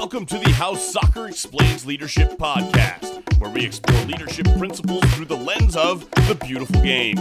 Welcome to the How Soccer Explains Leadership podcast, where we explore leadership principles through the lens of the beautiful game.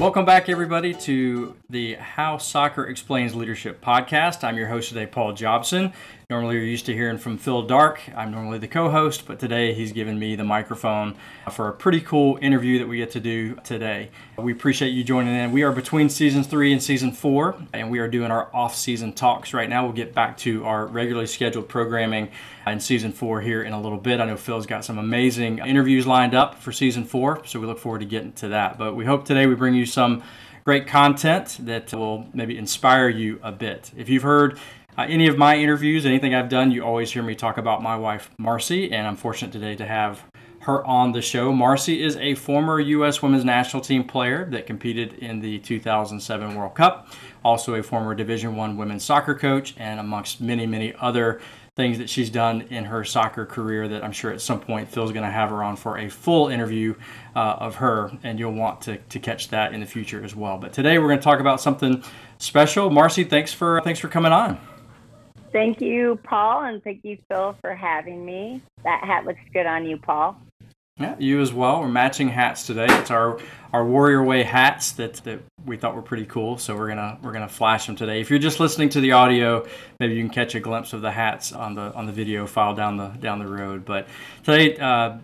Welcome back, everybody, to the How Soccer Explains Leadership podcast. I'm your host today, Paul Jobson. Normally, you're used to hearing from Phil Darke. I'm normally the co host, but today he's given me the microphone for a pretty cool interview that we get to do today. We appreciate you joining in. We are between season three and season four, and we are doing our off season talks right now. We'll get back to our regularly scheduled programming in season four here in a little bit. I know Phil's got some amazing interviews lined up for season four, so we look forward to getting to that. But we hope today we bring you some great content that will maybe inspire you a bit. If you've heard uh, any of my interviews, anything I've done, you always hear me talk about my wife, Marci, and I'm fortunate today to have her on the show. Marci is a former U.S. women's national team player that competed in the 2007 World Cup, also a former Division One women's soccer coach, and amongst many, many other things that she's done in her soccer career that I'm sure at some point Phil's going to have her on for a full interview uh, of her, and you'll want to, to catch that in the future as well. But today we're going to talk about something special. Marci, thanks for thanks for coming on. Thank you, Paul, and thank you, Phil, for having me. That hat looks good on you, Paul. Yeah, you as well. We're matching hats today. It's our our Warrior Way hats that, that we thought were pretty cool. So we're gonna we're gonna flash them today. If you're just listening to the audio, maybe you can catch a glimpse of the hats on the on the video file down the down the road. But today, uh,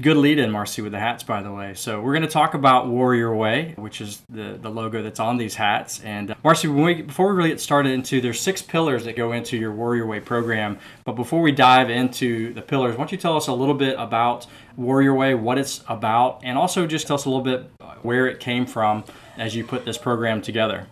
Good lead in, Marci, with the hats, by the way. So we're going to talk about Warrior Way, which is the, the logo that's on these hats. And uh, Marci, we, before we really get started into, there's six pillars that go into your Warrior Way program. But before we dive into the pillars, why don't you tell us a little bit about Warrior Way, what it's about, and also just tell us a little bit where it came from as you put this program together.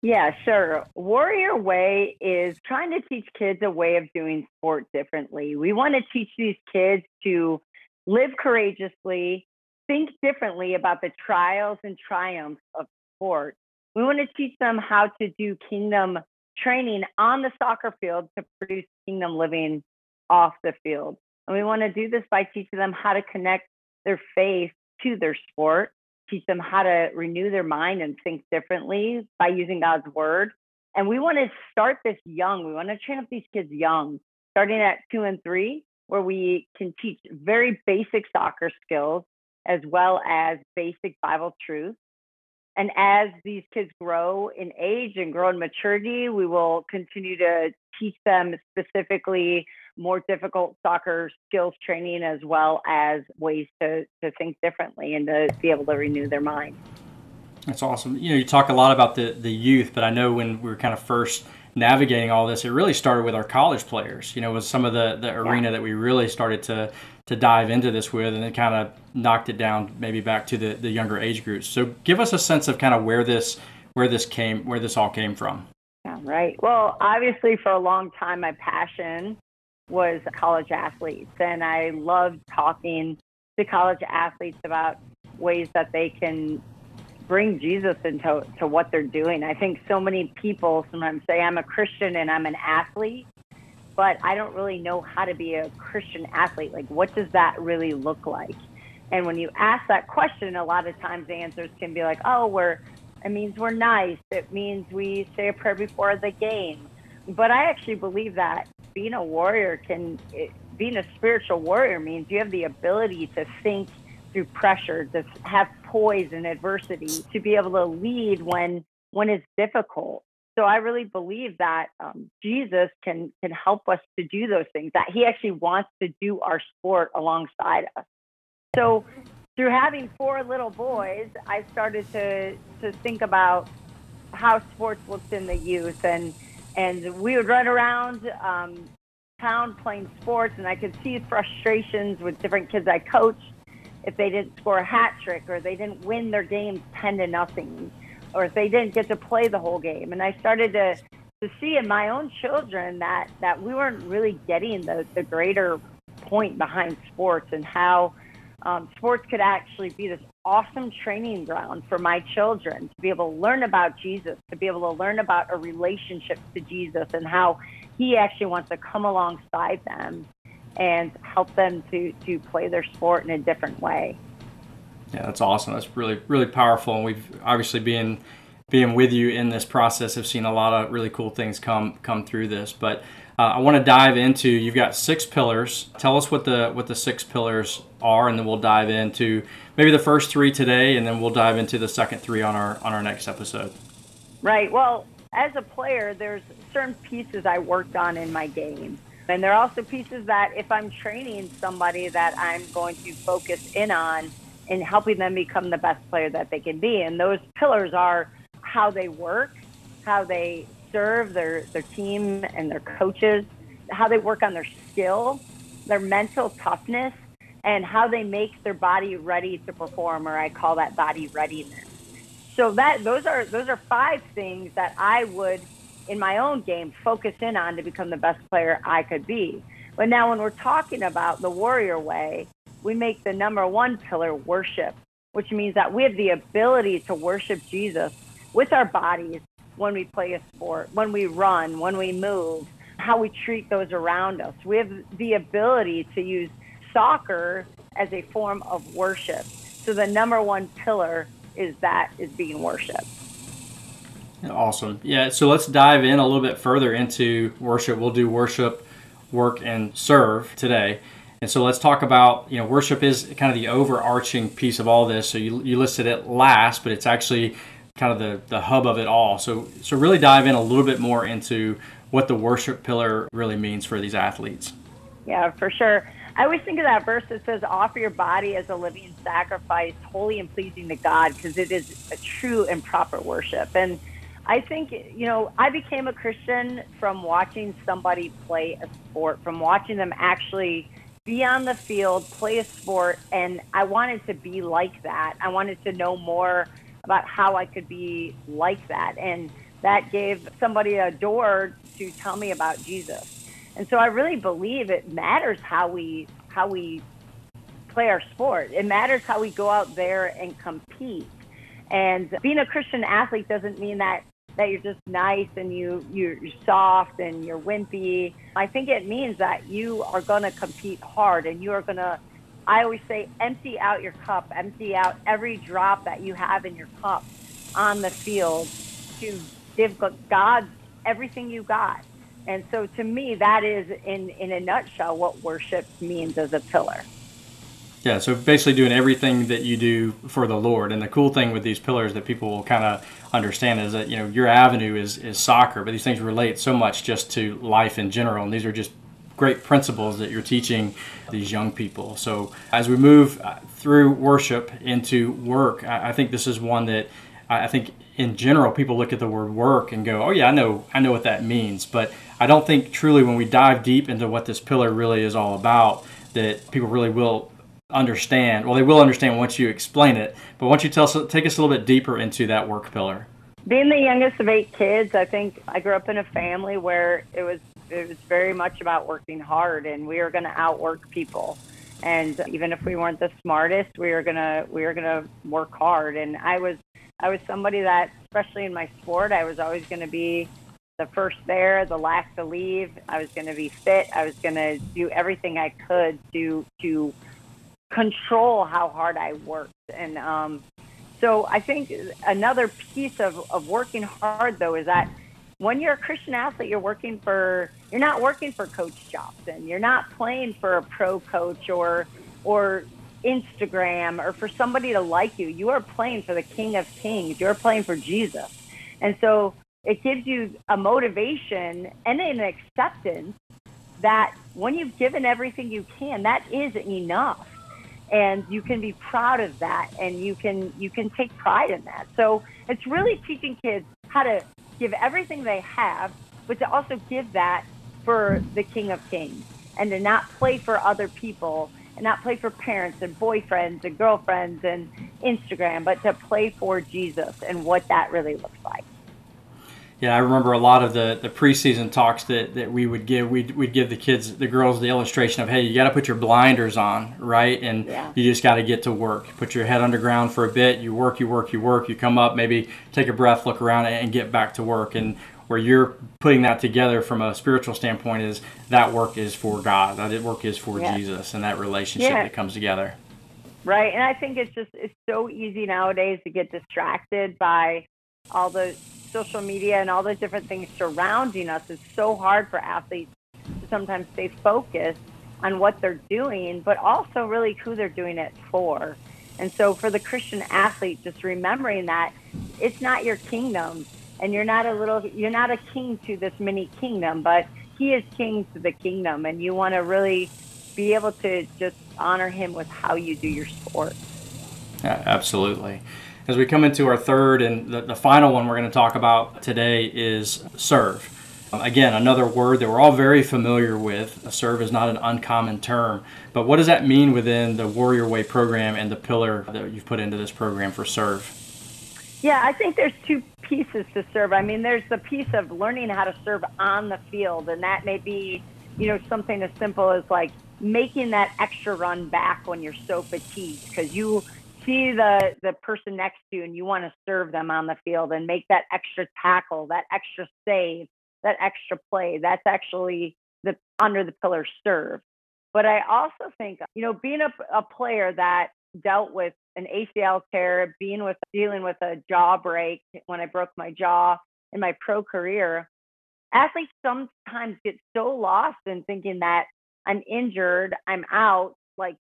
Yeah, sure. Warrior Way is trying to teach kids a way of doing sport differently. We want to teach these kids to live courageously, think differently about the trials and triumphs of sport. We want to teach them how to do kingdom training on the soccer field to produce kingdom living off the field. And we want to do this by teaching them how to connect their faith to their sport, teach them how to renew their mind and think differently by using God's word. And we want to start this young. We want to train up these kids young, starting at two and three, where we can teach very basic soccer skills as well as basic Bible truths. And as these kids grow in age and grow in maturity, we will continue to teach them specifically more difficult soccer skills training as well as ways to, to think differently and to be able to renew their mind. That's awesome. You know, you talk a lot about the, the youth, but I know when we were kind of first navigating all this, it really started with our college players. You know, was some of the, the arena that we really started to to dive into this with, and then kind of knocked it down maybe back to the, the younger age groups. So give us a sense of kind of where this where this came where this all came from. Yeah, right. Well, obviously, for a long time, my passion was college athletes, and I loved talking to college athletes about ways that they can bring Jesus into to what they're doing. I think so many people sometimes say I'm a Christian and I'm an athlete, but I don't really know how to be a Christian athlete. Like what does that really look like? And when you ask that question, a lot of times the answers can be like, "Oh, we're it means we're nice. It means we say a prayer before the game." But I actually believe that being a warrior can being a spiritual warrior means you have the ability to think through pressure, to have poise in adversity, to be able to lead when when it's difficult. So I really believe that um, Jesus can can help us to do those things. That He actually wants to do our sport alongside us. So through having four little boys, I started to to think about how sports looked in the youth, and and we would run around um, town playing sports, and I could see frustrations with different kids I coached if they didn't score a hat trick or they didn't win their games 10 to nothing or if they didn't get to play the whole game. And I started to, to see in my own children that, that we weren't really getting the, the greater point behind sports and how um, sports could actually be this awesome training ground for my children to be able to learn about Jesus, to be able to learn about a relationship to Jesus and how he actually wants to come alongside them and help them to to play their sport in a different way. Yeah, that's awesome. That's really really powerful, and we've obviously been being with you in this process. Have seen a lot of really cool things come come through this, but. Uh, I want to dive into. You've got six pillars. Tell us what the what the six pillars are, and then we'll dive into maybe the first three today, and then we'll dive into the second three on our on our next episode. Right. Well, as a player, there's certain pieces I worked on in my game. And there are also pieces that if I'm training somebody that I'm going to focus in on in helping them become the best player that they can be. And those pillars are how they work, how they serve their, their team and their coaches, how they work on their skill, their mental toughness, and how they make their body ready to perform, or I call that body readiness. So that those are those are five things that I would in my own game focus in on to become the best player I could be. But now when we're talking about the warrior way, we make the number one pillar worship, which means that we have the ability to worship Jesus with our bodies when we play a sport, when we run, when we move, how we treat those around us. We have the ability to use soccer as a form of worship. So the number one pillar is that is being worshiped. Awesome. Yeah, so let's dive in a little bit further into worship. We'll do worship, work, and serve today. And so let's talk about, you know, worship is kind of the overarching piece of all this. So you, you listed it last, but it's actually kind of the, the hub of it all. So, so really dive in a little bit more into what the worship pillar really means for these athletes. Yeah, for sure. I always think of that verse that says, offer your body as a living sacrifice, holy and pleasing to God, because it is a true and proper worship. And I think, you know, I became a Christian from watching somebody play a sport, from watching them actually be on the field, play a sport, and I wanted to be like that. I wanted to know more about how I could be like that. And that gave somebody a door to tell me about Jesus. And so I really believe it matters how we how we play our sport. It matters how we go out there and compete. And being a Christian athlete doesn't mean that that you're just nice and you you're soft and you're wimpy. I think it means that you are going to compete hard and you are going to I always say empty out your cup, empty out every drop that you have in your cup on the field to give God everything you got. And so to me that is in in a nutshell what worship means as a pillar. Yeah, so basically doing everything that you do for the Lord. And the cool thing with these pillars that people will kind of understand is that, you know, your avenue is, is soccer, but these things relate so much just to life in general. And these are just great principles that you're teaching these young people. So as we move uh, through worship into work, I think this is one that I think in general people look at the word work and go, "Oh yeah, I know I know what that means." But I don't think truly when we dive deep into what this pillar really is all about that people really will understand. Well, they will understand once you explain it. But once you tell, take us a little bit deeper into that work pillar. Being the youngest of eight kids, I think I grew up in a family where it was it was very much about working hard, and we were going to outwork people. And even if we weren't the smartest, we were gonna we were gonna work hard. And I was I was somebody that, especially in my sport, I was always going to be the first there, the last to leave. I was going to be fit. I was going to do everything I could to to control how hard I worked. And um, so I think another piece of, of working hard, though, is that when you're a Christian athlete, you're working for, you're not working for Coach Jobson. You're not playing for a pro coach or, or Instagram or for somebody to like you. You are playing for the King of Kings. You're playing for Jesus. And so it gives you a motivation and an acceptance that when you've given everything you can, that is enough and you can be proud of that and you can you can take pride in that. So it's really teaching kids how to give everything they have but to also give that for the king of kings and to not play for other people and not play for parents and boyfriends and girlfriends and instagram but to play for jesus and what that really looks like yeah, I remember a lot of the, the preseason talks that, that we would give. We'd, we'd give the kids, the girls, the illustration of, hey, you got to put your blinders on, right? And yeah. you just got to get to work. Put your head underground for a bit. You work, you work, you work. You come up, maybe take a breath, look around, and get back to work. And where you're putting that together from a spiritual standpoint is that work is for God. That work is for yeah. Jesus, and that relationship yeah. that comes together. Right, and I think it's just it's so easy nowadays to get distracted by all the social media and all the different things surrounding us, it's so hard for athletes to sometimes stay focused on what they're doing, but also really who they're doing it for. And so for the Christian athlete, just remembering that it's not your kingdom and you're not a little, you're not a king to this mini kingdom, but he is king to the kingdom. And you want to really be able to just honor him with how you do your sport. Yeah, absolutely. As we come into our third and the, the final one we're going to talk about today is serve. Um, again, another word that we're all very familiar with. Serve is not an uncommon term, but what does that mean within the Warrior Way program and the pillar that you've put into this program for serve? Yeah, I think there's two pieces to serve. I mean, there's the piece of learning how to serve on the field, and that may be, you know, something as simple as like making that extra run back when you're so fatigued because you see the the person next to you and you want to serve them on the field and make that extra tackle, that extra save, that extra play. That's actually the under the pillar serve. But I also think, you know, being a, a player that dealt with an ACL tear, being with dealing with a jaw break when I broke my jaw in my pro career, athletes sometimes get so lost in thinking that I'm injured, I'm out, like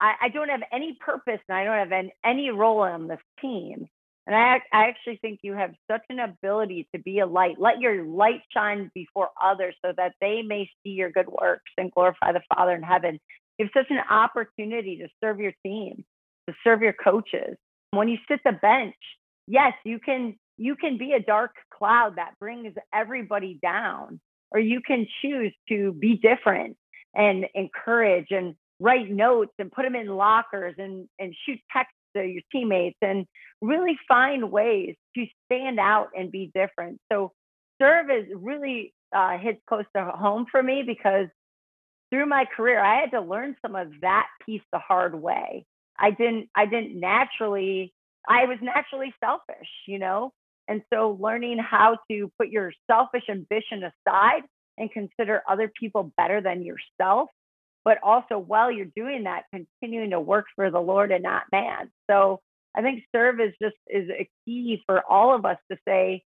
I, I don't have any purpose and I don't have any, any role on this team. And I, I actually think you have such an ability to be a light. Let your light shine before others so that they may see your good works and glorify the Father in heaven. You have such an opportunity to serve your team, to serve your coaches. When you sit the bench, yes, you can you can be a dark cloud that brings everybody down, or you can choose to be different and encourage and write notes and put them in lockers and, and shoot texts to your teammates and really find ways to stand out and be different. So serve is really uh, hits close to home for me because through my career, I had to learn some of that piece the hard way. I didn't, I didn't naturally, I was naturally selfish, you know? And so learning how to put your selfish ambition aside and consider other people better than yourself but also while you're doing that, continuing to work for the Lord and not man. So I think serve is just is a key for all of us to say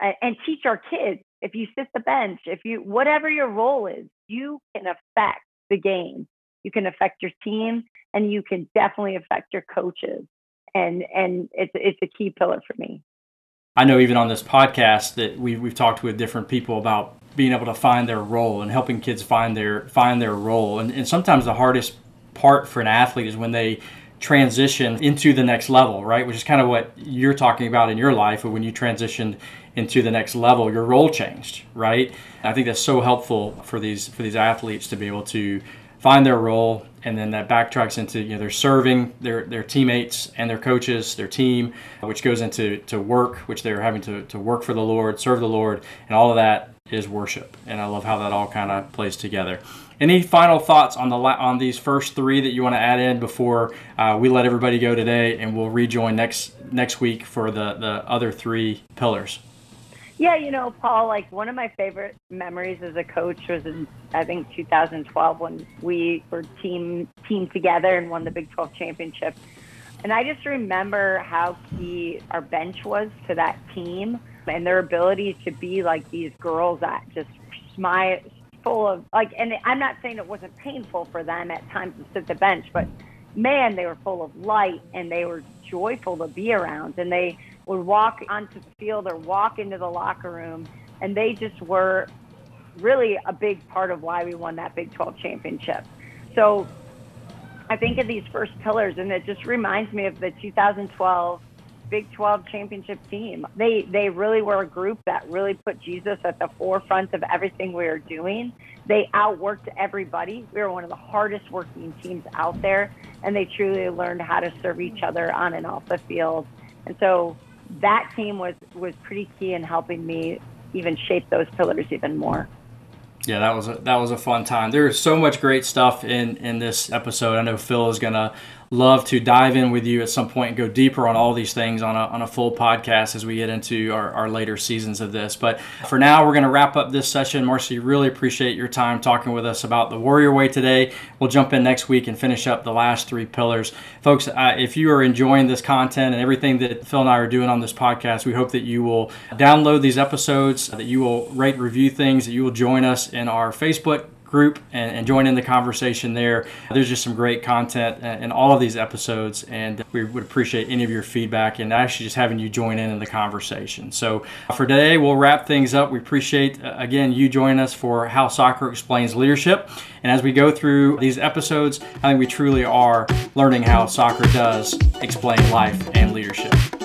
and teach our kids. If you sit the bench, if you whatever your role is, you can affect the game. You can affect your team, and you can definitely affect your coaches. And and it's it's a key pillar for me. I know even on this podcast that we've we've talked with different people about being able to find their role and helping kids find their find their role. And, and sometimes the hardest part for an athlete is when they transition into the next level, right? Which is kind of what you're talking about in your life. When you transitioned into the next level, your role changed, right? I think that's so helpful for these for these athletes to be able to find their role and then that backtracks into you know they're serving their their teammates and their coaches their team which goes into to work which they're having to, to work for the lord serve the lord and all of that is worship, and I love how that all kind of plays together. Any final thoughts on the on these first three that you want to add in before uh, we let everybody go today, and we'll rejoin next next week for the the other three pillars. Yeah, you know, Paul, like one of my favorite memories as a coach was in I think 2012 when we were team team together and won the Big 12 championship. And I just remember how key our bench was to that team and their ability to be like these girls that just smile full of like and I'm not saying it wasn't painful for them at times to sit the bench, but man, they were full of light and they were joyful to be around and they would walk onto the field or walk into the locker room and they just were really a big part of why we won that Big 12 championship. So I think of these first pillars and it just reminds me of the 2012 Big 12 championship team. They they really were a group that really put Jesus at the forefront of everything we were doing. They outworked everybody. We were one of the hardest working teams out there, and they truly learned how to serve each other on and off the field. And so that team was was pretty key in helping me even shape those pillars even more. Yeah, that was a, that was a fun time. There's so much great stuff in in this episode. I know Phil is gonna love to dive in with you at some point and go deeper on all these things on a, on a full podcast as we get into our, our later seasons of this. But for now, we're going to wrap up this session. Marci, really appreciate your time talking with us about the Warrior Way today. We'll jump in next week and finish up the last three pillars. Folks, uh, if you are enjoying this content and everything that Phil and I are doing on this podcast, we hope that you will download these episodes, that you will rate, review things, that you will join us in our Facebook group and, and, join in the conversation there. There's just some great content in all of these episodes, and we would appreciate any of your feedback and actually just having you join in in the conversation. So for today, we'll wrap things up. We appreciate, uh, again, you joining us for How Soccer Explains Leadership. And as we go through these episodes, I think we truly are learning how soccer does explain life and leadership.